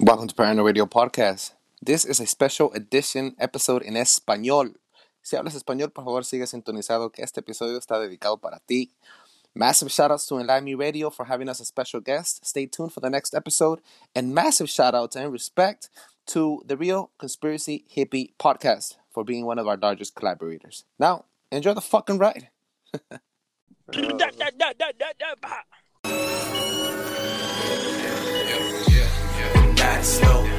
Welcome to Parano Radio Podcast. This is a special edition episode in español. Si hablas español, por favor, sigue sintonizado que este episodio está dedicado para ti. Massive shout outs to Enlighten Me Radio for having us a special guest. Stay tuned for the next episode. And massive shout outs and respect to the Real Conspiracy Hippie Podcast for being one of our largest collaborators. Now, enjoy the fucking ride. slow,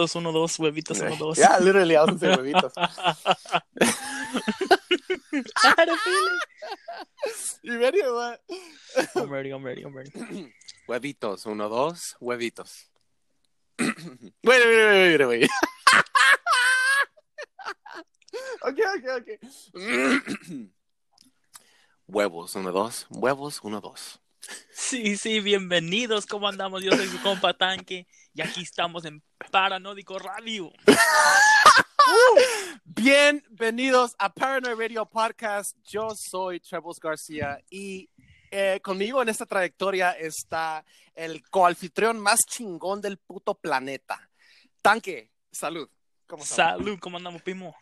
Huevitos 1, 2, huevitos 1, 2. Yeah, literally, I was going to say huevitos. I had a feeling. You ready or what? I'm ready, I'm ready, I'm ready. Huevitos, uno, dos, huevitos. wait, wait, wait, wait, wait. okay, okay, okay. Huevos, uno, dos. Huevos, uno, dos. Sí, sí, bienvenidos. ¿Cómo andamos? Yo soy su compa Tanque y aquí estamos en Paranódico Radio. Bienvenidos a Paranoid Radio Podcast. Yo soy Trebles García y eh, conmigo en esta trayectoria está el coanfitrión más chingón del puto planeta. Tanque, salud. ¿Cómo? Salud, ¿cómo andamos, Pimo?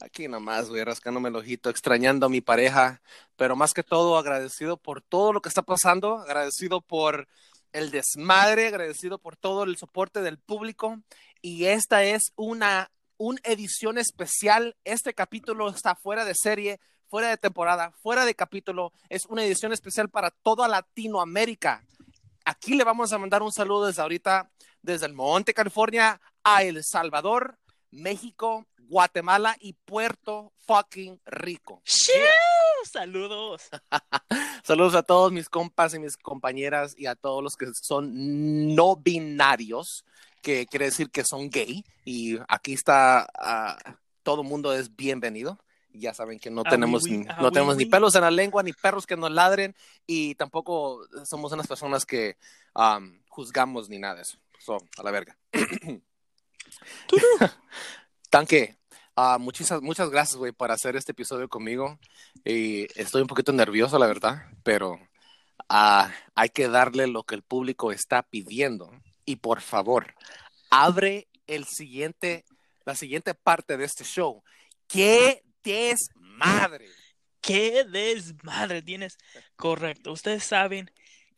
Aquí nomás, güey, rascándome el ojito, extrañando a mi pareja, pero más que todo agradecido por todo lo que está pasando, agradecido por el desmadre, agradecido por todo el soporte del público y esta es una, una edición especial. Este capítulo está fuera de serie, fuera de temporada, fuera de capítulo. Es una edición especial para toda Latinoamérica. Aquí le vamos a mandar un saludo desde ahorita, desde el Monte, California, a El Salvador, México, Guatemala y Puerto fucking Rico. Saludos. Saludos a todos mis compas y mis compañeras y a todos los que son no binarios, que quiere decir que son gay. Y aquí está, ah, todo mundo es bienvenido. Ya saben que no Ah, tenemos, oui, oui. ni- Ah, no tenemos ni pelos en la lengua, ni perros que nos ladren, y tampoco somos unas personas que um, juzgamos ni nada de eso. So, a la verga. Tanque, ah, muchas, muchas gracias, güey, por hacer este episodio conmigo. Y estoy un poquito nervioso, la verdad, pero ah, hay que darle lo que el público está pidiendo. Y por favor, abre el siguiente, la siguiente parte de este show. ¡Qué desmadre! ¿Qué desmadre tienes? Correcto. Ustedes saben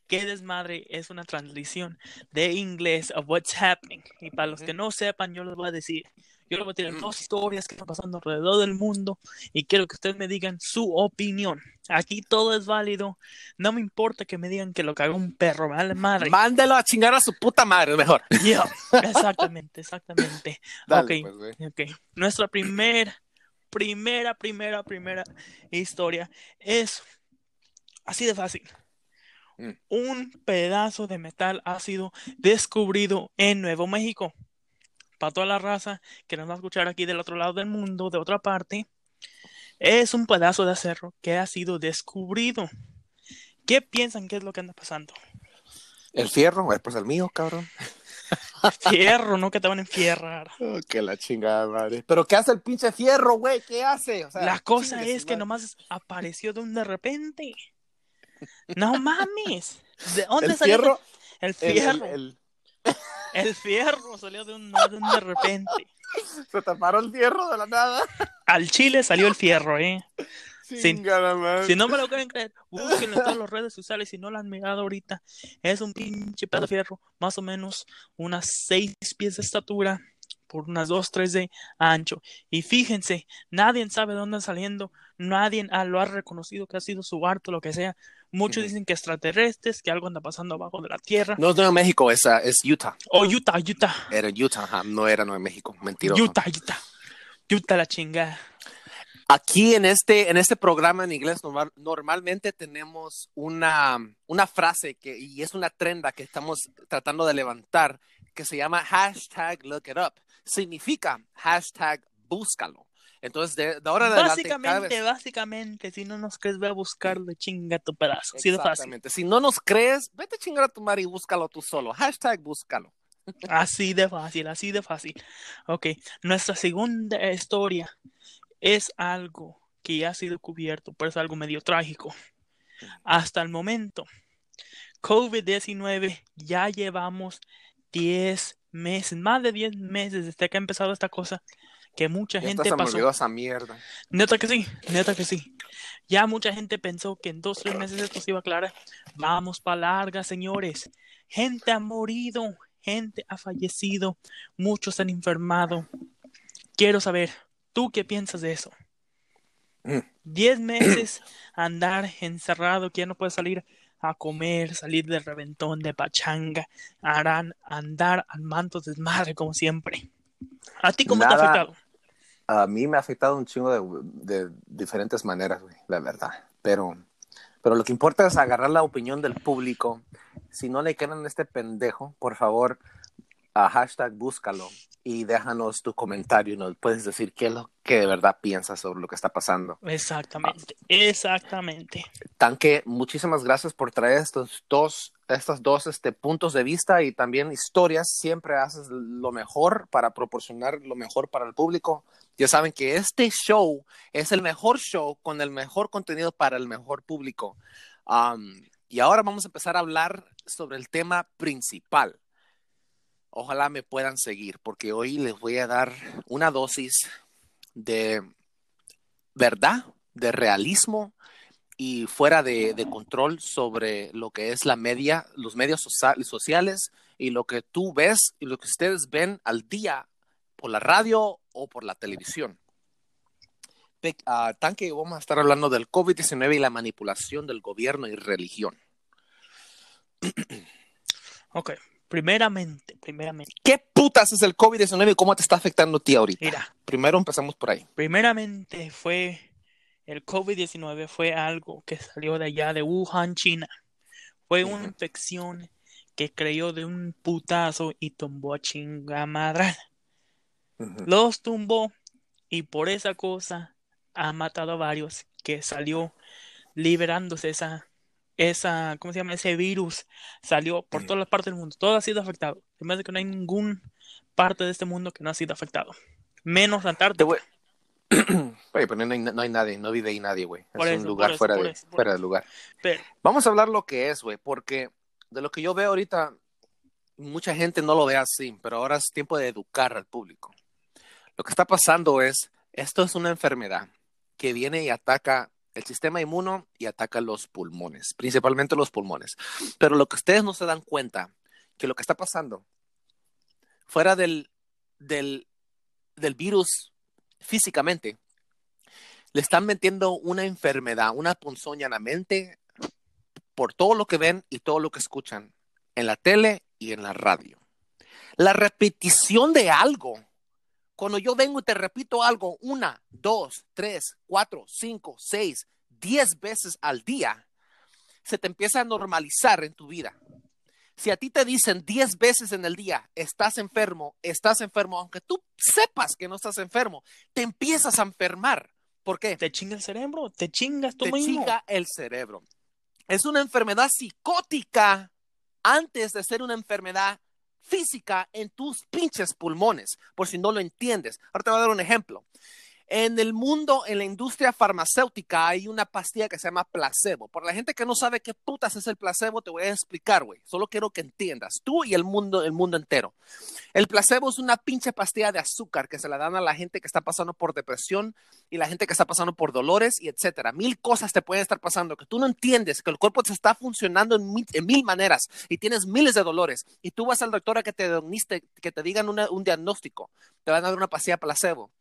que desmadre es una transición de inglés of what's happening. Y para los que no sepan, yo les voy a decir. Yo les voy a tirar dos historias que están pasando alrededor del mundo y quiero que ustedes me digan su opinión. Aquí todo es válido. No me importa que me digan que lo cagó un perro, vale madre. Mándelo a chingar a su puta madre, mejor. Yeah, exactamente, exactamente. Dale, Ok. pues, güey. Ok, nuestra primera, primera, primera, primera historia es así de fácil. Mm. Un pedazo de metal ha sido descubrido en Nuevo México. Para toda la raza que nos va a escuchar aquí del otro lado del mundo, de otra parte, es un pedazo de acero que ha sido descubrido. ¿Qué piensan que es lo que anda pasando? El fierro, pues el mío, cabrón. Fierro, no que te van a enfierrar. Oh, que la chingada madre. Pero ¿qué hace el pinche fierro, güey? ¿Qué hace? O sea, La cosa es que madre. nomás apareció de un de repente. No mames. ¿De dónde el salió? fierro, El el, fierro. el- El, el- fierro salió de un, de repente. se taparon el fierro de la nada. Al chile salió el fierro, eh. Madre. Si no me lo quieren creer, búsquenlo en todas las redes sociales. Si no lo han mirado ahorita, es un pinche pedazo de fierro, más o menos unas seis pies de estatura por unas dos, tres de ancho. Y fíjense, nadie sabe de dónde está saliendo, nadie lo ha reconocido que ha sido su arte, lo que sea. Muchos dicen que extraterrestres, que algo anda pasando abajo de la tierra. No es Nuevo México, es, es Utah. O Utah, Utah, Era Utah, ajá, no era Nuevo México. Mentiroso. Utah, Utah. Utah la chingada. Aquí en este, en este programa en inglés normal- normalmente tenemos una, una frase que, y es una trenda que estamos tratando de levantar, que se llama hashtag look it up. Significa hashtag búscalo. Entonces, de, de ahora en adelante, cada Básicamente, básicamente, si no nos crees, ve a buscarlo y chinga tu pedazo. Así de fácil. Si no nos crees, vete a chingar a tu madre y búscalo tú solo. Hashtag búscalo. Así de fácil, así de fácil. Ok, nuestra segunda historia es algo que ya ha sido cubierto, pero es algo medio trágico. Hasta el momento, COVID-19 ya llevamos 10 meses, más de 10 meses desde que ha empezado esta cosa, que mucha Ya hasta gente me pasó. olvidó esa mierda. Neta que sí, neta que sí. Ya mucha gente pensó que en dos, tres meses esto se iba a aclarar. Vamos para larga, señores. Gente ha morido, gente ha fallecido, muchos han enfermado. Quiero saber, ¿tú qué piensas de eso? Mm. Diez meses andar encerrado, que ya no puedes salir a comer, salir de reventón, de pachanga, harán andar al manto desmadre como siempre. ¿A ti cómo te ha afectado? A mí me ha afectado un chingo de, de diferentes maneras, güey, la verdad. Pero, pero lo que importa es agarrar la opinión del público. Si no le quedan este pendejo, por favor, a hashtag búscalo y déjanos tu comentario y nos puedes decir qué es lo que de verdad piensas sobre lo que está pasando. Exactamente, exactamente. Tanque, muchísimas gracias por traer estos dos, estos dos este, puntos de vista y también historias. Siempre haces lo mejor para proporcionar lo mejor para el público. Ya saben que este show es el mejor show con el mejor contenido para el mejor público. Y ahora vamos a empezar a hablar sobre el tema principal. Ojalá me puedan seguir porque hoy les voy a dar una dosis de verdad, de realismo y fuera de, control sobre lo que es la media, los medios socia- sociales y lo que tú ves y lo que ustedes ven al día por la radio o por la televisión. Pe- ah, tanque, vamos a estar hablando del COVID-19 y la manipulación del gobierno y religión. Ok, primeramente, primeramente, ¿Qué putas es el COVID-19 y cómo te está afectando a ti ahorita? mira, Primero empezamos por ahí. primeramente fue el COVID-19 fue algo que salió de allá de Wuhan, China. Fue una infección que creyó de un putazo y tumbó a chingamadra. Los tumbó y por esa cosa ha matado a varios que salió liberándose esa, esa, ¿cómo se llama? Ese virus salió por todas las partes del mundo. Todo ha sido afectado. Me hace que no hay ningún parte de este mundo que no ha sido afectado. Menos la Oye, pero no hay, no hay nadie, no vive ahí nadie, güey. Es un lugar eso, fuera, de, eso, fuera del lugar. Pero, Vamos a hablar lo que es, güey, porque de lo que yo veo ahorita, mucha gente no lo ve así, pero ahora es tiempo de educar al público. Lo que está pasando es, esto es una enfermedad que viene y ataca el sistema inmuno y ataca los pulmones, principalmente los pulmones. Pero lo que ustedes no se dan cuenta, que lo que está pasando, fuera del, del, del virus físicamente, le están metiendo una enfermedad, una ponzoña en la mente por todo lo que ven y todo lo que escuchan en la tele y en la radio. La repetición de algo. Cuando yo vengo y te repito algo una, dos, tres, cuatro, cinco, seis, diez veces al día, se te empieza a normalizar en tu vida. Si a ti te dicen diez veces en el día, estás enfermo, estás enfermo, aunque tú sepas que no estás enfermo, te empiezas a enfermar. ¿Por qué? te chinga el cerebro, te chingas tú te mismo. chinga el cerebro. Es una enfermedad psicótica antes de ser una enfermedad física en tus pinches pulmones, por si no lo entiendes. Ahora te voy a dar un ejemplo. En el mundo, en la industria farmacéutica, hay una pastilla que se llama placebo. Por la gente que no sabe qué putas es el placebo, te voy a explicar, güey. Solo quiero que entiendas, tú y el mundo, el mundo entero. El placebo es una pinche pastilla de azúcar que se la dan a la gente que está pasando por depresión y la gente que está pasando por dolores y etcétera. Mil cosas te pueden estar pasando que tú no entiendes, que el cuerpo te está funcionando en mil, en mil maneras y tienes miles de dolores y tú vas al doctor a que te, que te digan una- un diagnóstico, te van a dar una pastilla placebo.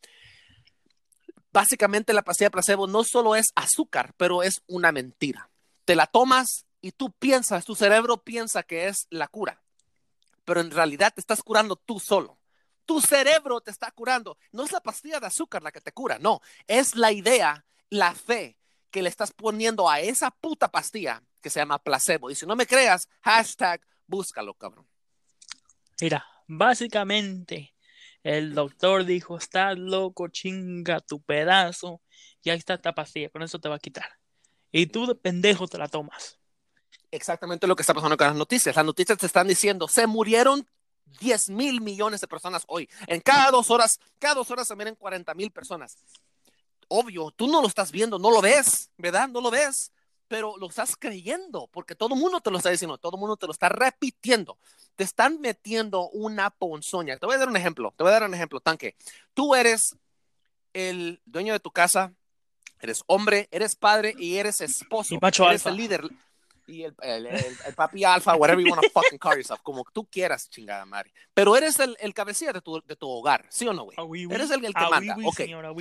Básicamente la pastilla placebo no solo es azúcar, pero es una mentira. Te la tomas y tú piensas, tu cerebro piensa que es la cura, pero en realidad te estás curando tú solo. Tu cerebro te está curando. No es la pastilla de azúcar la que te cura, no. Es la idea, la fe que le estás poniendo a esa puta pastilla que se llama placebo. Y si no me creas, hashtag búscalo, cabrón. Mira, Básicamente, el doctor dijo, estás loco, chinga tu pedazo, y ahí está esta pastilla, con eso te va a quitar. Y tú de pendejo te la tomas. Exactamente lo que está pasando con las noticias. Las noticias te están diciendo, se murieron 10 mil millones de personas hoy. En cada dos horas, cada dos horas se mueren 40 mil personas. Obvio, tú no lo estás viendo, no lo ves, ¿verdad? No lo ves, pero lo estás creyendo, porque todo el mundo te lo está diciendo, todo el mundo te lo está repitiendo. Te están metiendo una ponzoña. Te voy a dar un ejemplo, te voy a dar un ejemplo, tanque. Tú eres el dueño de tu casa, eres hombre, eres padre y eres esposo. Y macho eres alfa. el líder. Y el, el, el- el papi alfa, whatever you want to fucking call yourself, como tú quieras, chingada madre. Pero eres el, el cabecilla de tu, de tu hogar, ¿sí o no, güey? Ah, oui, oui. Eres el, que Ah, manda. oui, ok. señora.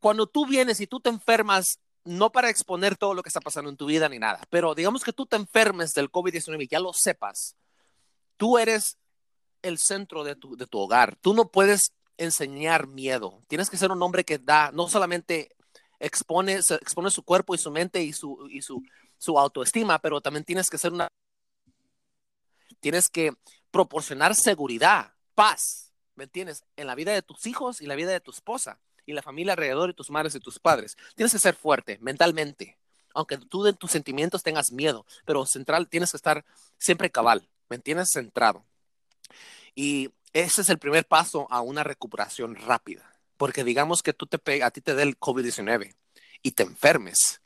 Cuando tú vienes y tú te enfermas, no para exponer todo lo que está pasando en tu vida ni nada, pero digamos que tú te enfermes del COVID-19 y ya lo sepas, tú eres el centro de tu, de tu hogar. Tú no puedes enseñar miedo. Tienes que ser un hombre que da, no solamente expone, expone su cuerpo y su mente y su, y su, su autoestima, pero también tienes que ser una... Tienes que proporcionar seguridad, paz, ¿me entiendes? En la vida de tus hijos y la vida de tu esposa y la familia alrededor y tus madres y tus padres. Tienes que ser fuerte mentalmente, aunque tú de tus sentimientos tengas miedo, pero central tienes que estar siempre cabal, ¿me entiendes? Centrado. Y ese es el primer paso a una recuperación rápida, porque digamos que tú te a ti te dé el COVID-19 y te enfermes,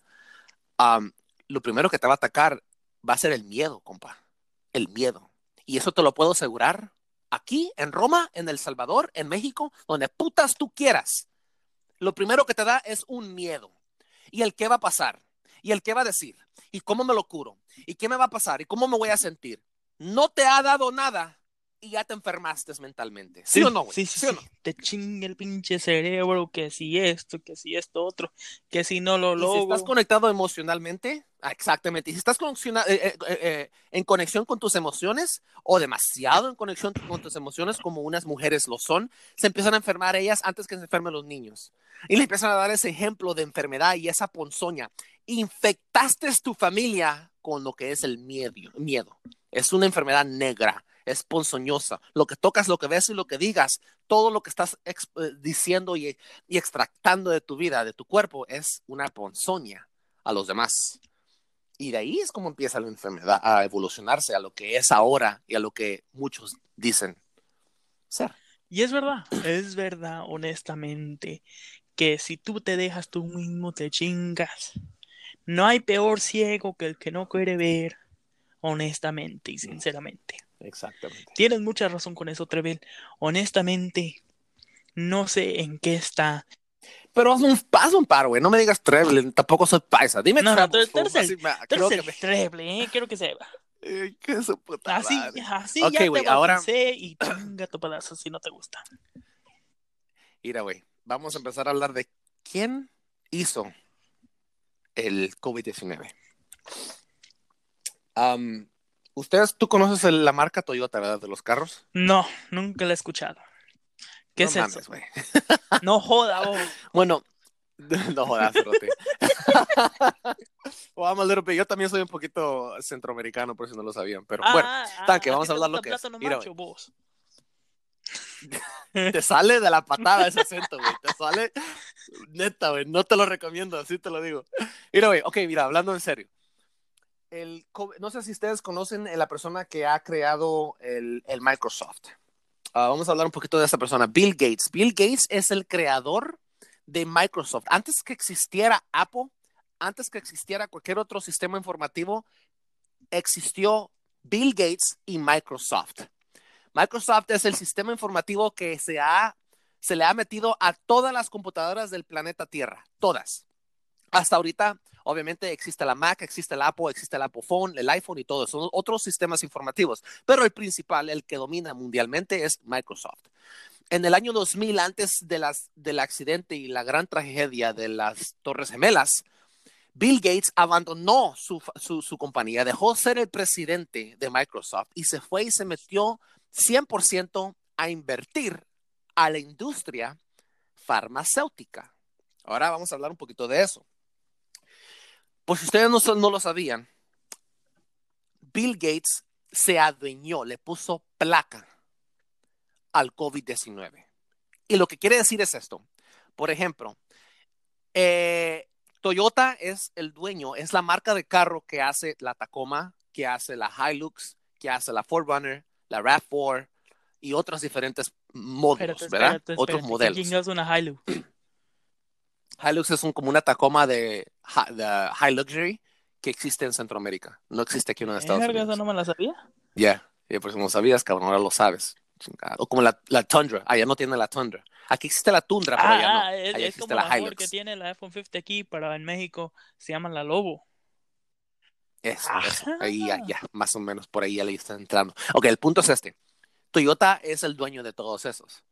am, lo primero que te va a atacar va a ser el miedo, compa, el miedo. Y eso te lo puedo asegurar aquí, en Roma, en El Salvador, en México, donde putas tú quieras. Lo primero que te da es un miedo. ¿Y el qué va a pasar? ¿Y el qué va a decir? ¿Y cómo me lo curo? ¿Y qué me va a pasar? ¿Y cómo me voy a sentir? No te ha dado nada y ya te enfermaste mentalmente. ¿Sí, o no, güey? Sí, sí, o sí. no? Te chinga el pinche cerebro, que si esto, que si esto otro, que si no lo Y si logro. estás conectado emocionalmente, ah, exactamente. Y si estás eh, eh, eh, eh, en conexión con tus emociones o demasiado en conexión con tus emociones, como unas mujeres lo son, se empiezan a enfermar ellas antes que se enfermen los niños. Y le empiezan a dar ese ejemplo de enfermedad y esa ponzoña. Infectaste tu familia con lo que es el miedo. miedo. Es una enfermedad negra, es ponzoñosa. Lo que tocas, lo que ves y lo que digas, todo lo que estás eh, diciendo y, y extractando de tu vida, de tu cuerpo, es una ponzoña a los demás. Y de ahí es como empieza la enfermedad a evolucionarse a lo que es ahora y a lo que muchos dicen. Y es verdad, es verdad, honestamente, que si tú te dejas tú mismo, te chingas. No hay peor ciego que el que no quiere ver, honestamente y sinceramente. Exactamente. Tienes mucha razón con eso, Trevel. Honestamente, no sé en qué está. Pero haz un, haz un paro, güey. No me digas Treble, tampoco soy paisa. Dime No, no, Treble, tú- tú eres el- creo que Treble, ¿eh? Quiero que sepa. Qué su puta Así, madre. así Ok, ya te güey, ahora- bauticé y chinga tu pedazo si no te gusta. Mira, güey, vamos a empezar a hablar de quién hizo el COVID-19. Am, Ustedes, tú conoces el- la marca Toyota, ¿verdad? De los carros. No, nunca la he escuchado. ¿Qué no es mames, eso? No joda, vos. Bueno, no jodas, Rote. well, little bit- Yo también soy un poquito centroamericano, por si no lo sabían. Pero bueno, Ah, ah, tanque, ¿a vamos a hablar lo que es. Mira, macho, vos? te sale de la patada ese acento, güey. Te sale neta, güey. No te lo recomiendo, así te lo digo. Mira, güey, ok, mira, hablando en serio. No sé si ustedes conocen a la persona que ha creado el, Microsoft. Ah, vamos a hablar un poquito de esa persona, Bill Gates. Bill Gates es el creador de Microsoft. Antes que existiera Apple, antes que existiera cualquier otro sistema informativo, existió Bill Gates y Microsoft. Microsoft es el sistema informativo que se, ha, se le ha metido a todas las computadoras del planeta Tierra, todas. Hasta ahorita, obviamente, existe la Mac, existe el Apple, existe el Apple Phone, el iPhone y todo. Son otros sistemas informativos, pero el principal, el que domina mundialmente, es Microsoft. En el año 2000, antes de las, del accidente y la gran tragedia de las Torres Gemelas, Bill Gates abandonó su, su, su compañía, dejó ser el presidente de Microsoft y se fue y se metió 100% a invertir a la industria farmacéutica. Ahora vamos a hablar un poquito de eso. Pues si ustedes no, lo sabían, Bill Gates se adueñó, le puso placa al COVID-19. Y lo que quiere decir es esto. Por ejemplo, eh, Toyota es el dueño, es la marca de carro que hace la Tacoma, que hace la Hilux, que hace la 4Runner, la RAV4 y otros diferentes modelos, Espérate, ¿verdad? espérate, Otros modelos. ¿Quién es una Hilux? Hilux es un, como una Tacoma de, hi- de high luxury que existe en Centroamérica. No existe aquí en los Estados Verga, Unidos. esa no me la sabía. Ya, yeah, por si no sabías, cabrón, ahora lo sabes. O como la, la Tundra. Allá no tiene la Tundra. Aquí existe la Tundra, pero allá no. Ah, es, Allá es existe como la Ford que Hilux. tiene la F-150 aquí, pero en México se llama la Lobo. Eso, eso. Ahí ya, ya, más o menos por ahí ya le está entrando. Ok, el punto es este. Toyota es el dueño de todos esos.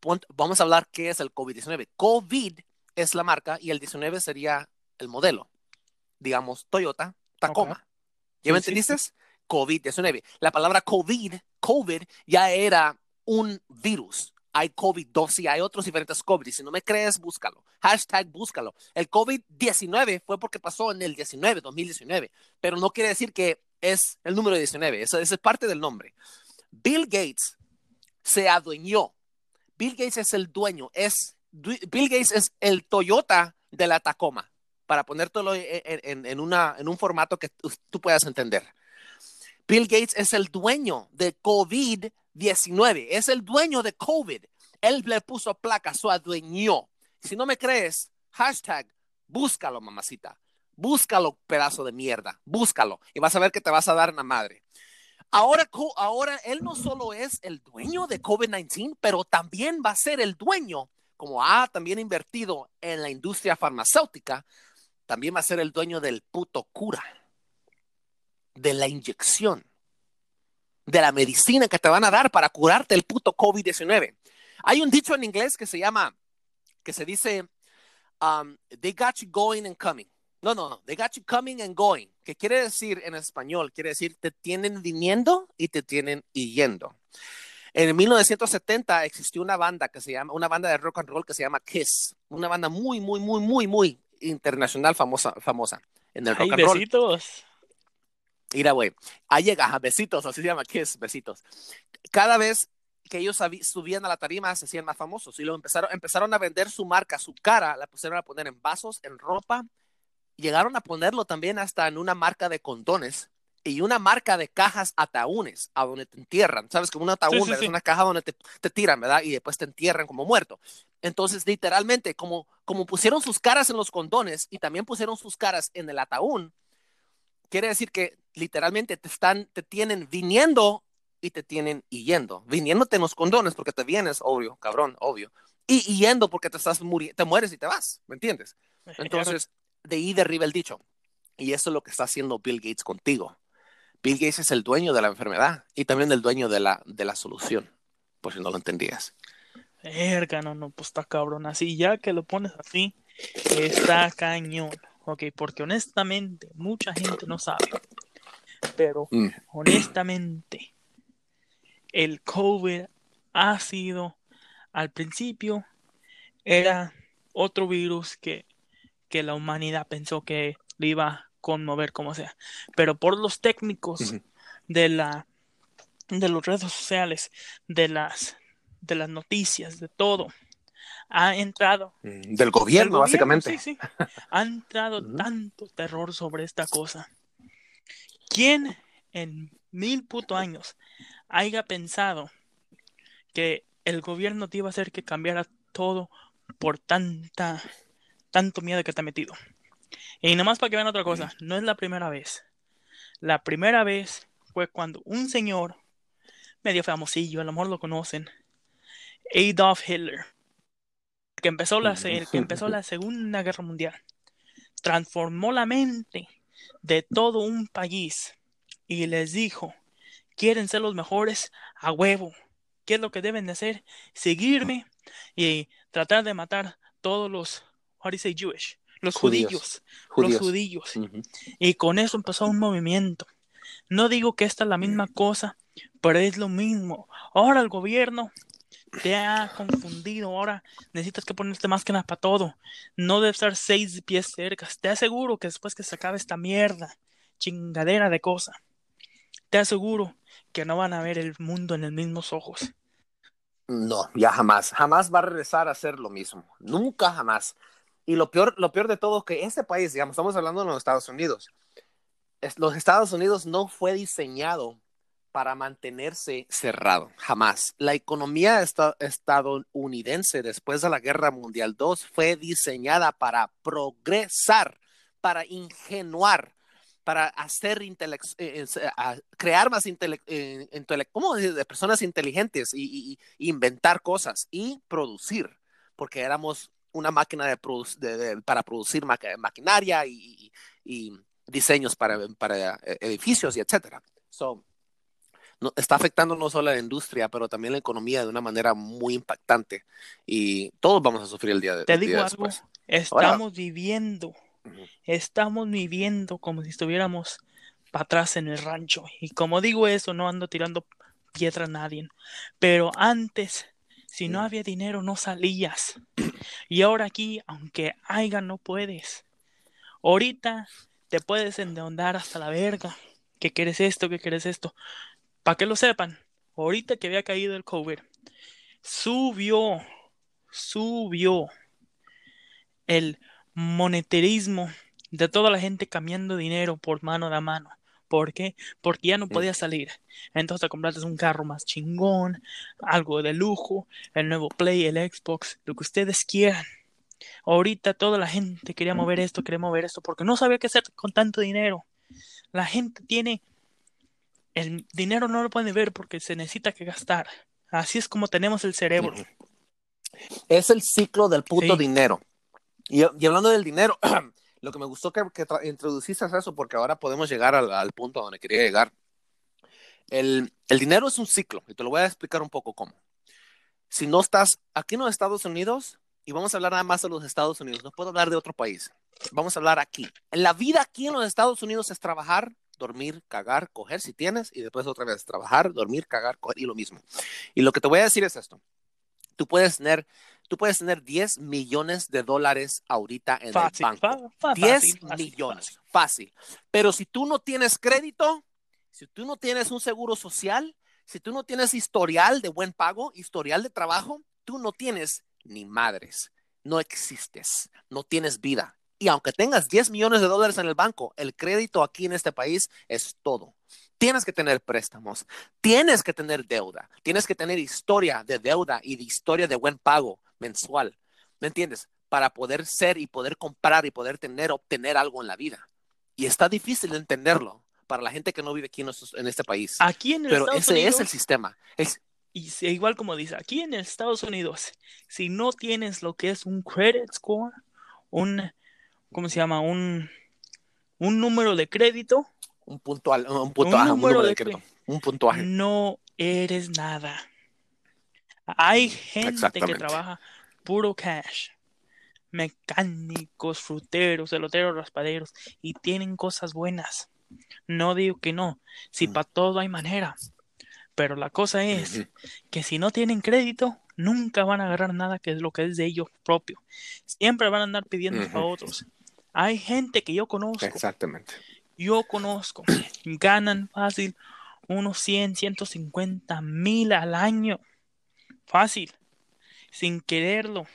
Pon- Vamos a hablar qué es el COVID-19. COVID es la marca y el 19 sería el modelo. Digamos, Toyota, Tacoma. ¿Ya me Sí, sí, entendiste? COVID-19. La palabra COVID, COVID ya era un virus. Hay COVID-12 y hay otros diferentes COVID. Si no me crees, búscalo. Hashtag búscalo. El COVID-19 fue porque pasó en el 19, 2019. Pero no quiere decir que es el número 19. Eso, eso es parte del nombre. Bill Gates se adueñó. Bill Gates es el dueño. Es, Bill Gates es el Toyota de la Tacoma. Para ponértelo en, un formato que tú, puedas entender. Bill Gates es el dueño de COVID-19, es el dueño de COVID. Él le puso placa, su adueñó. Si no me crees, hashtag, búscalo, mamacita. Búscalo, pedazo de mierda. Búscalo. Y vas a ver que te vas a dar una madre. Ahora, ahora él no solo es el dueño de COVID-19, pero también va a ser el dueño, como ha también invertido en la industria farmacéutica, también va a ser el dueño del puto cura de la inyección, de la medicina que te van a dar para curarte el puto COVID-19. Hay un dicho en inglés que se llama, que se dice, um, they got you going and coming. No, no, no, they got you coming and going, que quiere decir en español, quiere decir te tienen viniendo y te tienen yendo. En 1970 existió una banda que se llama, una banda de rock and roll que se llama Kiss, una banda muy, muy, muy, muy, muy internacional famosa, famosa en el rock Ay, and roll. besitos. Mira, güey, ahí llega, besitos, así se llama, Kiss, besitos. Cada vez que ellos subían a la tarima se hacían más famosos y luego empezaron, empezaron a vender su marca, su cara, la pusieron a poner en vasos, en ropa, llegaron a ponerlo también hasta en una marca de condones y una marca de cajas ataúnes a donde te entierran, ¿sabes? Como un ataúd, Sí, sí, ¿verdad? sí. es una caja donde te, te tiran, ¿verdad? Y después te entierran como muerto. Entonces, literalmente, como, como pusieron sus caras en los condones y también pusieron sus caras en el ataúd, quiere decir que literalmente te están, te tienen viniendo y te tienen yendo. Viniéndote en los condones porque te vienes, obvio, cabrón, obvio. Y yendo porque te estás te mueres y te vas, ¿me entiendes? Entonces, de ahí derriba el dicho. Y eso es lo que está haciendo Bill Gates contigo. Bill Gates es el dueño de la enfermedad y también el dueño de la, de la solución, por si no lo entendías. Verga, no, no, pues está cabrón. Así, ya que lo pones así, está cañón. Ok, porque honestamente, mucha gente no sabe. Pero Mm. honestamente, el COVID ha sido, al principio, era otro virus que, que la humanidad pensó que le iba a conmover como sea. Pero por los técnicos de la de las redes sociales, de las de las noticias, de todo, ha entrado Mm, Del del gobierno, básicamente. sí, sí, ha entrado tanto terror sobre esta cosa. ¿Quién en mil puto años haya pensado que el gobierno te iba a hacer que cambiara todo por tanta tanto miedo que te ha metido? Y nomás para que vean otra cosa, no es la primera vez. La primera vez fue cuando un señor medio famosillo, a lo mejor lo conocen, Adolf Hitler, que empezó la, el que empezó la Segunda Guerra Mundial, transformó la mente de todo un país y les dijo, quieren ser los mejores a huevo. ¿Qué es lo que deben de hacer? Seguirme y tratar de matar todos los, how do you say Jewish? Los Judíos. judíos, los judíos. Y con eso empezó un movimiento. No digo que esta es la misma cosa, pero es lo mismo. Ahora el gobierno te ha confundido. Ahora necesitas que ponerte máscaras para todo. No debe estar seis pies cerca. Te aseguro que después que se acabe esta mierda, chingadera de cosa, te aseguro que no van a ver el mundo en los mismos ojos. No, ya jamás. Jamás va a regresar a ser lo mismo. Nunca jamás. Y lo peor, lo peor de todo que este país, digamos, estamos hablando de los Estados Unidos. Es- los Estados Unidos no fue diseñado para mantenerse cerrado, jamás. La economía esta- estadounidense después de la Guerra Mundial II fue diseñada para progresar, para ingenuar, para hacer eh, eh, crear más intele- eh, ¿cómo de personas inteligentes y, y- y inventar cosas y producir, porque éramos una máquina de produ- de- de- para producir maqui- maquinaria y, y- y diseños para, para eh, edificios y etcétera. So, no, está afectando no solo a la industria, pero también la economía de una manera muy impactante. Y todos vamos a sufrir el día de Te digo día algo, estamos viviendo, Ujú. estamos viviendo como si estuviéramos para atrás en el rancho. Y como digo eso, no ando tirando piedra a nadie. Pero antes, si no había dinero, no salías. Y ahora aquí, aunque haya, no puedes. Ahorita te puedes endeudar hasta la verga. Que quieres esto, que quieres esto. Para que lo sepan, ahorita que había caído el COVID, subió, subió el monetarismo de toda la gente cambiando dinero por mano a mano. ¿Por qué? Porque ya no podía salir. Entonces compraste un carro más chingón, algo de lujo, el nuevo Play, el Xbox, lo que ustedes quieran. Ahorita toda la gente quería mover esto, quería mover esto, porque no sabía qué hacer con tanto dinero. La gente tiene el dinero no lo puede ver porque se necesita que gastar. Así es como tenemos el cerebro. Es el ciclo del puto Sí. dinero. Y, y hablando del dinero, lo que me gustó que, que introduciste eso, porque ahora podemos llegar al, al punto donde quería llegar. El, el dinero es un ciclo, y te lo voy a explicar un poco cómo. Si no estás aquí en los Estados Unidos, y vamos a hablar nada más de los Estados Unidos, no puedo hablar de otro país. Vamos a hablar aquí. En la vida aquí en los Estados Unidos es trabajar, dormir, cagar, coger si tienes, y después otra vez trabajar, dormir, cagar, coger, y lo mismo. Y lo que te voy a decir es esto. Tú puedes tener, tú puedes tener 10 millones de dólares ahorita en Fácil, el banco. fa- fa- 10 fácil, fácil, millones, fácil. fácil. Pero si tú no tienes crédito, si tú no tienes un seguro social, si tú no tienes historial de buen pago, historial de trabajo, tú no tienes ni madres, no existes, no tienes vida. Y aunque tengas 10 millones de dólares en el banco, el crédito aquí en este país es todo. Tienes que tener préstamos, tienes que tener deuda, tienes que tener historia de deuda y de historia de buen pago mensual. ¿Me entiendes? Para poder ser y poder comprar y poder tener, obtener algo en la vida. Y está difícil de entenderlo para la gente que no vive aquí en, este país. Aquí en el Pero Estados ese Unidos, es el sistema. Es, y igual como dice, aquí en Estados Unidos, si no tienes lo que es un credit score, un, ¿cómo se llama? Un, un número de crédito, un puntual, un, punto, Un número de de crédito, un puntuaje. no eres nada. Hay gente que trabaja puro cash. Mecánicos, fruteros, eloteros, raspaderos y tienen cosas buenas. No digo que no, si Mm. para todo hay manera. Pero la cosa es que si no tienen crédito, nunca van a agarrar nada que es lo que es de ellos propio. Siempre van a andar pidiendo para otros. Hay gente que yo conozco Exactamente. yo conozco, ganan fácil unos 100, 150 mil al año. Fácil, sin quererlo.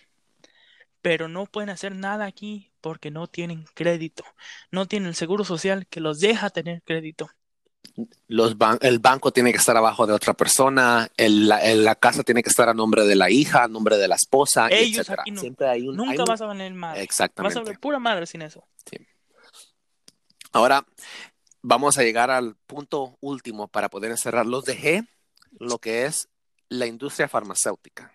Pero no pueden hacer nada aquí porque no tienen crédito. No tienen el seguro social que los deja tener crédito. Los ban- el banco tiene que estar abajo de otra persona, el- la, el- la casa tiene que estar a nombre de la hija, a nombre de la esposa, Ellos etcétera. aquí no. Siempre hay un, hay Nunca un- vas a valer madre. Vas a Exactamente. valer pura madre sin eso. Ahora vamos a llegar al punto último para poder cerrar. Los dejé lo que es la industria farmacéutica.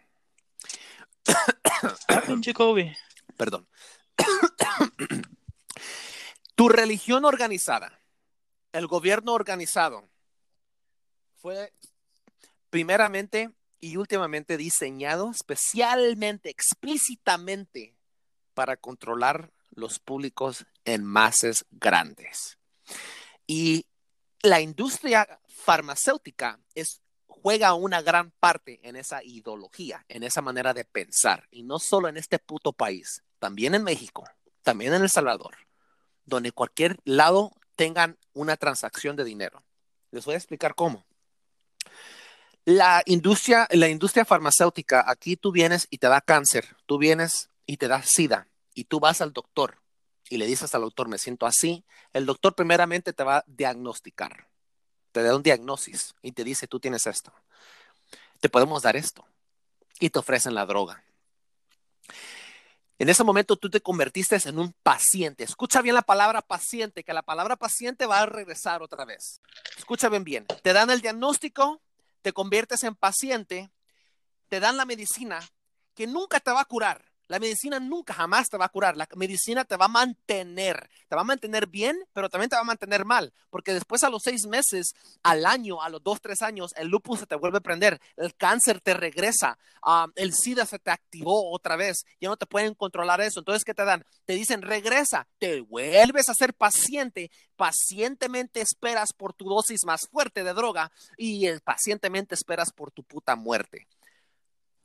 Perdón. tu religión organizada, el gobierno organizado, fue primeramente y últimamente diseñado especialmente, explícitamente, para controlar los públicos en masas grandes. Y la industria farmacéutica es, juega una gran parte en esa ideología, en esa manera de pensar. Y no solo en este puto país, también en México, también en El Salvador, donde cualquier lado tengan una transacción de dinero. Les voy a explicar cómo. La industria, la industria farmacéutica, aquí tú vienes y te da cáncer, tú vienes y te da sida, y tú vas al doctor y le dices al doctor, me siento así, el doctor primeramente te va a diagnosticar, te da un diagnosis y te dice, tú tienes esto, te podemos dar esto, y te ofrecen la droga. En ese momento tú te convertiste en un paciente. Escucha bien la palabra paciente, que la palabra paciente va a regresar otra vez. Escucha bien bien. Te dan el diagnóstico, te conviertes en paciente, te dan la medicina que nunca te va a curar. La medicina nunca jamás te va a curar. La medicina te va a mantener. Te va a mantener bien, pero también te va a mantener mal. Porque después a los seis meses, al año, a los dos, tres años, el lupus se te vuelve a prender. El cáncer te regresa. el SIDA se te activó otra vez. Ya no te pueden controlar eso. Entonces, ¿qué te dan? Te dicen, regresa. Te vuelves a ser paciente. Pacientemente esperas por tu dosis más fuerte de droga y eh, pacientemente esperas por tu puta muerte.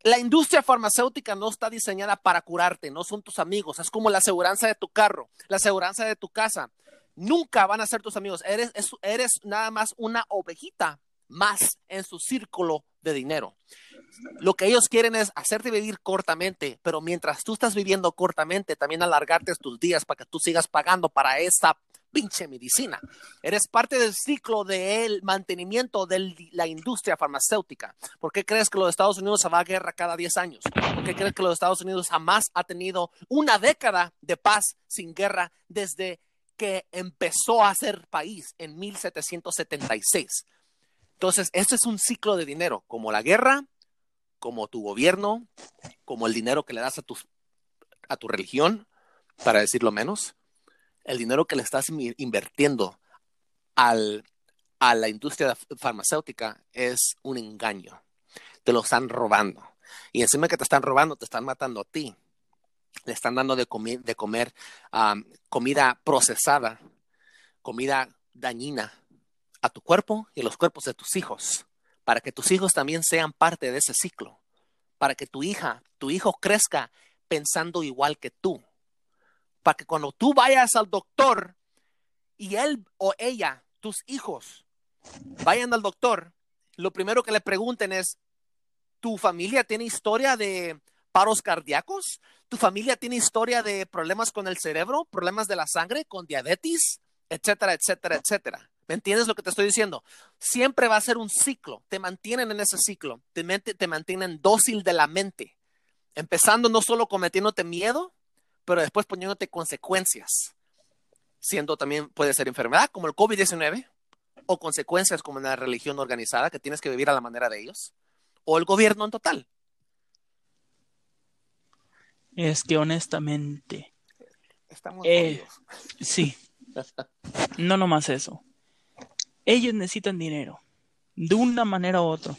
La industria farmacéutica no está diseñada para curarte, no son tus amigos, es como la aseguranza de tu carro, la aseguranza de tu casa. Nunca van a ser tus amigos, eres, es- eres nada más una ovejita más en su círculo de dinero. Lo que ellos quieren es hacerte vivir cortamente, pero mientras tú estás viviendo cortamente, también alargarte tus días para que tú sigas pagando para esa pinche medicina. Eres parte del ciclo del mantenimiento de la industria farmacéutica. ¿Por qué crees que los Estados Unidos se va a guerra cada 10 años? ¿Por qué crees que los Estados Unidos jamás ha tenido una década de paz sin guerra desde que empezó a ser país en 1776? Entonces, este es un ciclo de dinero, como la guerra, como tu gobierno, como el dinero que le das a, tus, a tu religión, para decirlo menos, el dinero que le estás invirtiendo al, a la industria farmacéutica es un engaño. Te lo están robando. Y encima que te están robando, te están matando a ti. Le están dando de, comi- de comer um, comida procesada, comida dañina a tu cuerpo y los cuerpos de tus hijos, para que tus hijos también sean parte de ese ciclo, para que tu hija, tu hijo crezca pensando igual que tú, para que cuando tú vayas al doctor y él o ella, tus hijos, vayan al doctor, lo primero que le pregunten es, ¿tu familia tiene historia de paros cardíacos? ¿Tu familia tiene historia de problemas con el cerebro, problemas de la sangre, con diabetes, etcétera, etcétera, etcétera? ¿Me entiendes lo que te estoy diciendo? Siempre va a ser un ciclo, te mantienen en ese ciclo, te, mente- te mantienen dócil de la mente, empezando no solo cometiéndote miedo, pero después poniéndote consecuencias, siendo también puede ser enfermedad como el COVID-19 o consecuencias como una religión organizada que tienes que vivir a la manera de ellos o el gobierno en total. Es que honestamente, Estamos Eh. sí. No nomás eso. Ellos necesitan dinero. De una manera u otra.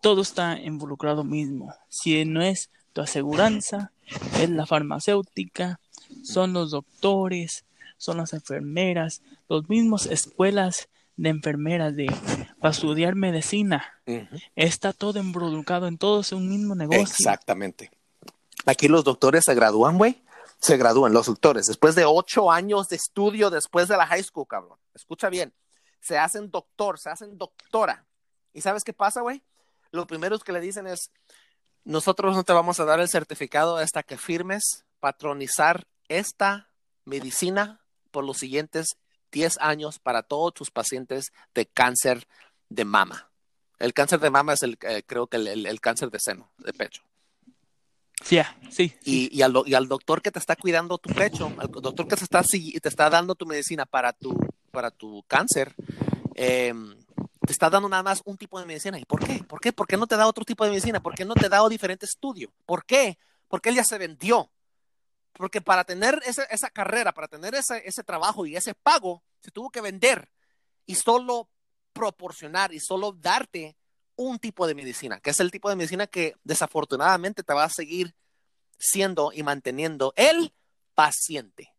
Todo está involucrado mismo. Si no es tu aseguranza, es la farmacéutica, son los doctores, son las enfermeras, los mismos escuelas de enfermeras de para estudiar medicina. Está todo involucrado en todo es un mismo negocio. Exactamente. Aquí los doctores se gradúan, güey. Se gradúan los doctores. Después de ocho años de estudio, después de la high school, cabrón. Escucha bien. Se hacen doctor, se hacen doctora. ¿Y sabes qué pasa, güey? Lo primero que le dicen es, nosotros no te vamos a dar el certificado hasta que firmes patronizar esta medicina por los siguientes 10 años para todos tus pacientes de cáncer de mama. El cáncer de mama es el, eh, creo que el, el- el cáncer de seno, de pecho. Sí, sí. Y, y al, y al doctor que te está cuidando tu pecho, al doctor que te está, te está dando tu medicina para tu, para tu cáncer, eh, te está dando nada más un tipo de medicina. ¿Y por qué? ¿Por qué? ¿Por qué no te da otro tipo de medicina? ¿Por qué no te da diferente estudio? ¿Por qué? Porque él ya se vendió. Porque para tener esa, esa carrera, para tener ese, ese trabajo y ese pago, se tuvo que vender y solo proporcionar y solo darte un tipo de medicina, que es el tipo de medicina que desafortunadamente te va a seguir siendo y manteniendo el paciente.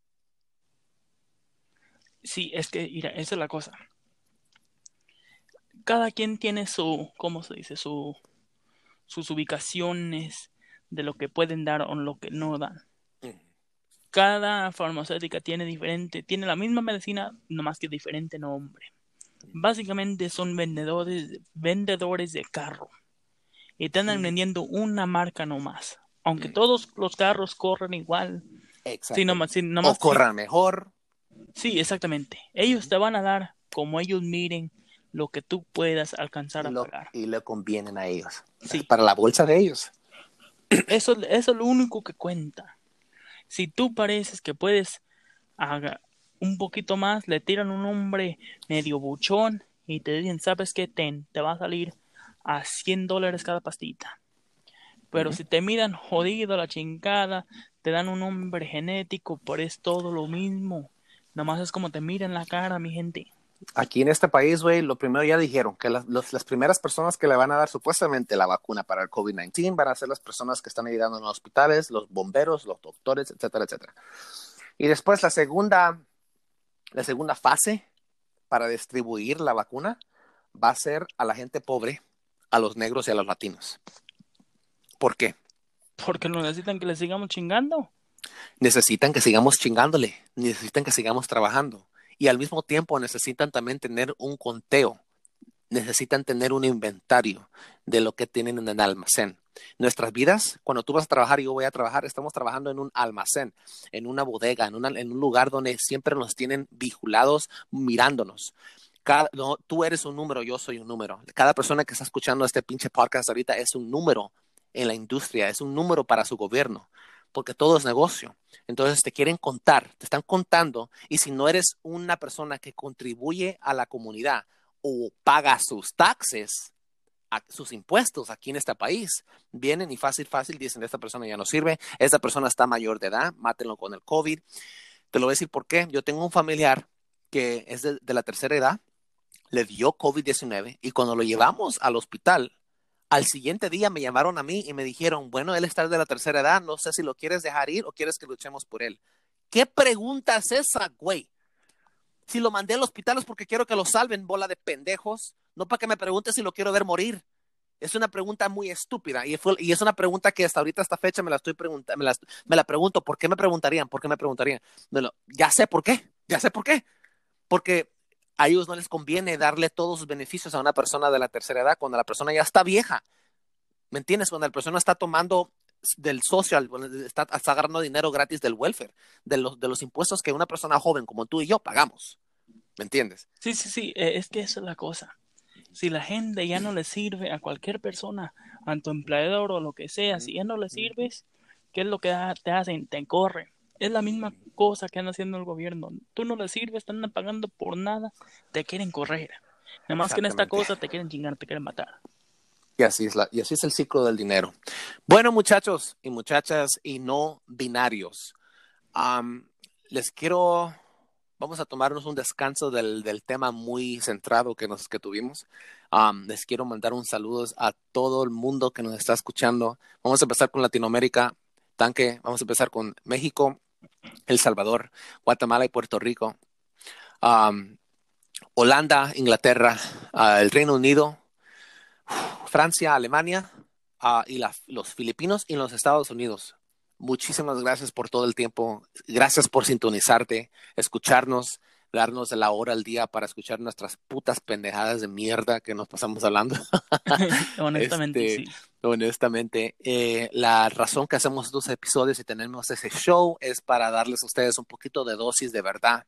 Sí, es que, mira, esa es la cosa. Cada quien tiene su, ¿cómo se dice? Su, sus ubicaciones de lo que pueden dar o lo que no dan. Cada farmacéutica tiene diferente, tiene la misma medicina, nomás que diferente nombre. básicamente son vendedores, vendedores de carro. Y te andan vendiendo una marca nomás. Aunque todos los carros corren igual. Exacto. Sí, nomás, sí, nomás- o corran mejor. sí, exactamente. Ellos te van a dar como ellos miren lo que tú puedas alcanzar a lo, pagar. y le convienen a ellos. Sí. Para la bolsa de ellos. Eso, eso es lo único que cuenta. Si tú pareces que puedes haga un poquito más, le tiran un hombre medio buchón y te dicen, ¿sabes qué? Ten, te va a salir a 100 dólares cada pastita. Pero si te miran jodido la chingada, te dan un hombre genético, pero es todo lo mismo. Nomás es como te miran la cara, mi gente. Aquí en este país, güey, lo primero ya dijeron que las, los- las primeras personas que le van a dar supuestamente la vacuna para el COVID-19 van a ser las personas que están ayudando en los hospitales, los bomberos, los doctores, etcétera, etcétera. Y después la segunda, la segunda fase para distribuir la vacuna va a ser a la gente pobre, a los negros y a los latinos. ¿Por qué? Porque no necesitan que le sigamos chingando. necesitan que sigamos chingándole, necesitan que sigamos trabajando y al mismo tiempo necesitan también tener un conteo, necesitan tener un inventario de lo que tienen en el almacén. Nuestras vidas, cuando tú vas a trabajar y yo voy a trabajar, estamos trabajando en un almacén, en una bodega, en, un lugar donde siempre nos tienen vigulados, mirándonos. Tú eres un número, yo soy un número. Cada persona que está escuchando este pinche podcast ahorita es un número en la industria, es un número para su gobierno porque todo es negocio. Entonces te quieren contar, te están contando, y si no eres una persona que contribuye a la comunidad o paga sus taxes, sus impuestos aquí en este país, vienen y fácil, fácil dicen, esta persona ya no sirve, esta persona está mayor de edad, mátenlo con el COVID. Te lo voy a decir por qué. Yo tengo un familiar que es de, de la tercera edad, le dio COVID-19 y cuando lo llevamos al hospital, al siguiente día me llamaron a mí y me dijeron, bueno, él está de la tercera edad, no sé si lo quieres dejar ir o quieres que luchemos por él. ¿Qué pregunta es esa, güey? Si lo mandé al hospital es porque quiero que lo salven, bola de pendejos, no para que me pregunte si lo quiero ver morir. Es una pregunta muy estúpida y, es una pregunta que hasta ahorita, esta fecha, me la estoy preguntando, me la, pregunto, ¿por qué me preguntarían? ¿Por qué me preguntarían? Ya sé por qué, ya sé por qué. Porque a ellos no les conviene darle todos sus beneficios a una persona de la tercera edad cuando la persona ya está vieja. ¿Me entiendes? Cuando la persona está tomando del social, está, está agarrando dinero gratis del welfare, de los, de los impuestos que una persona joven como tú y yo pagamos. ¿Me entiendes? Sí, sí, sí, eh, es que esa es la cosa. Si la gente ya no le sirve a cualquier persona, a tu empleador o lo que sea, si ya no le sirves, ¿qué es lo que te hacen? Te corren. Es la misma cosa que anda haciendo el gobierno. Tú no le sirves, andan pagando por nada, te quieren correr. Nada más que en esta cosa te quieren chingar, te quieren matar. Y así, es la, y así es el ciclo del dinero. Bueno, muchachos y muchachas y no binarios, les quiero, vamos a tomarnos un descanso del, del tema muy centrado que, nos, que tuvimos. Les quiero mandar un saludo a todo el mundo que nos está escuchando. Vamos a empezar con Latinoamérica, tanque, vamos a empezar con México, El Salvador, Guatemala y Puerto Rico. Holanda, Inglaterra, ah, el Reino Unido, Francia, Alemania ah, y la- los Filipinos y los Estados Unidos. Muchísimas gracias por todo el tiempo. Gracias por sintonizarte, escucharnos, darnos de la hora al día para escuchar nuestras putas pendejadas de mierda que nos pasamos hablando. Honestamente, Este, sí. Honestamente, eh, la razón que hacemos estos episodios y tenemos ese show es para darles a ustedes un poquito de dosis de verdad,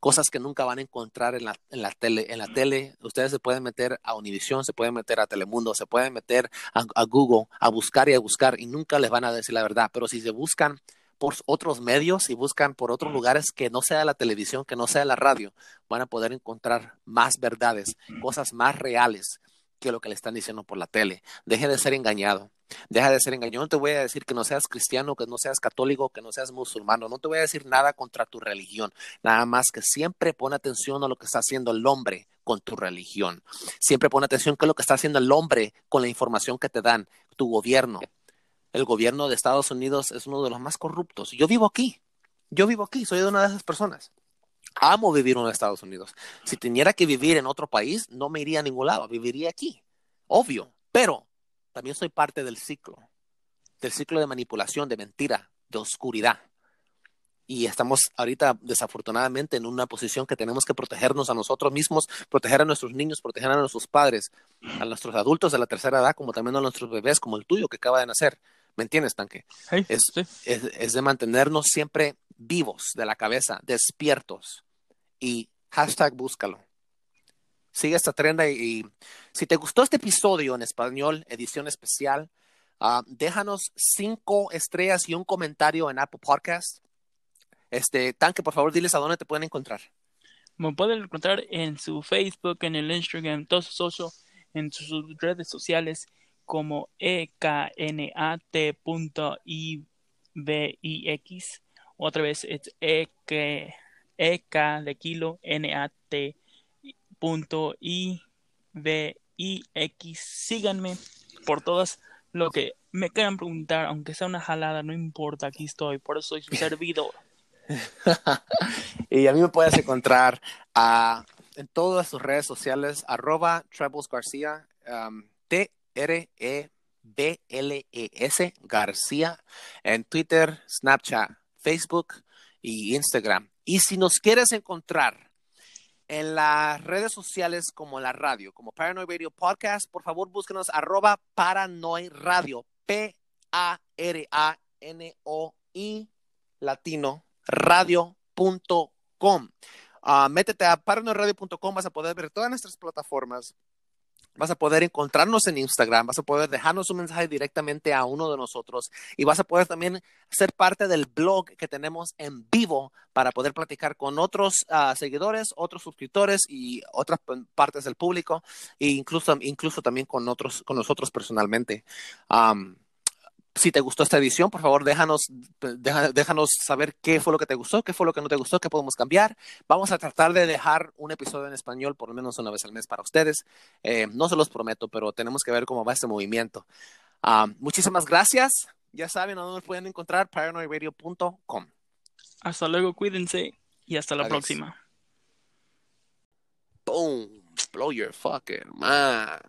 cosas que nunca van a encontrar en la, en la tele. En la tele, ustedes se pueden meter a Univision, se pueden meter a Telemundo, se pueden meter a, a Google a buscar y a buscar y nunca les van a decir la verdad. Pero si se buscan por otros medios y buscan por otros lugares que no sea la televisión, que no sea la radio, van a poder encontrar más verdades, cosas más reales que lo que le están diciendo por la tele. Deje de ser engañado. Deja de ser engañado. No te voy a decir que no seas cristiano, que no seas católico, que no seas musulmano. No te voy a decir nada contra tu religión. Nada más que siempre pon atención a lo que está haciendo el hombre con tu religión. Siempre pon atención a lo que está haciendo el hombre con la información que te dan, tu gobierno. El gobierno de Estados Unidos es uno de los más corruptos. Yo vivo aquí. Yo vivo aquí. Soy de una de esas personas. Amo vivir en Estados Unidos. Si tuviera que vivir en otro país, no me iría a ningún lado. Viviría aquí. Obvio. Pero también soy parte del ciclo. Del ciclo de manipulación, de mentira, de oscuridad. y estamos ahorita desafortunadamente en una posición que tenemos que protegernos a nosotros mismos, proteger a nuestros niños, proteger a nuestros padres, a nuestros adultos de la tercera edad, como también a nuestros bebés, como el tuyo que acaba de nacer. ¿Me entiendes, Tanque? Hey, Es, sí. es, es de mantenernos siempre vivos de la cabeza, despiertos. Y hashtag búscalo. Sigue esta trenda y, y si te gustó este episodio en español, edición especial, ah, déjanos cinco estrellas y un comentario en Apple Podcast. Este, Tanque, por favor, diles a dónde te pueden encontrar. Me pueden encontrar en su Facebook, en el Instagram, todos sus socios, en sus redes sociales como E eknat.ivix. Otra vez es ek, ek de kilo nat punto ivix. Síganme por todas lo que me quieran preguntar, aunque sea una jalada, no importa, aquí estoy, por eso soy su servidor. y a mí me puedes encontrar ah, en todas sus redes sociales, arroba García, um, T-R-E-B-L-E-S García, en Twitter, Snapchat, Facebook y Instagram. Y si nos quieres encontrar en las redes sociales como la radio, como Paranoid Radio Podcast, por favor búsquenos arroba Paranoid Radio, P-A-R-A-N-O-I latino radio.com. Uh, métete a paranoidradio.com, vas a poder ver todas nuestras plataformas. Vas a poder encontrarnos en Instagram, vas a poder dejarnos un mensaje directamente a uno de nosotros y vas a poder también ser parte del blog que tenemos en vivo para poder platicar con otros uh, seguidores, otros suscriptores y otras partes del público e incluso, incluso también con, otros, con nosotros personalmente. Si te gustó esta edición, por favor, déjanos, deja, déjanos saber qué fue lo que te gustó, qué fue lo que no te gustó, qué podemos cambiar. Vamos a tratar de dejar un episodio en español por lo menos una vez al mes para ustedes. Eh, no se los prometo, pero tenemos que ver cómo va este movimiento. Um, muchísimas gracias. Ya saben a dónde nos pueden encontrar, paranoidradio.com. Hasta luego, cuídense y hasta la Adiós. próxima. Boom. Blow your fucking mind.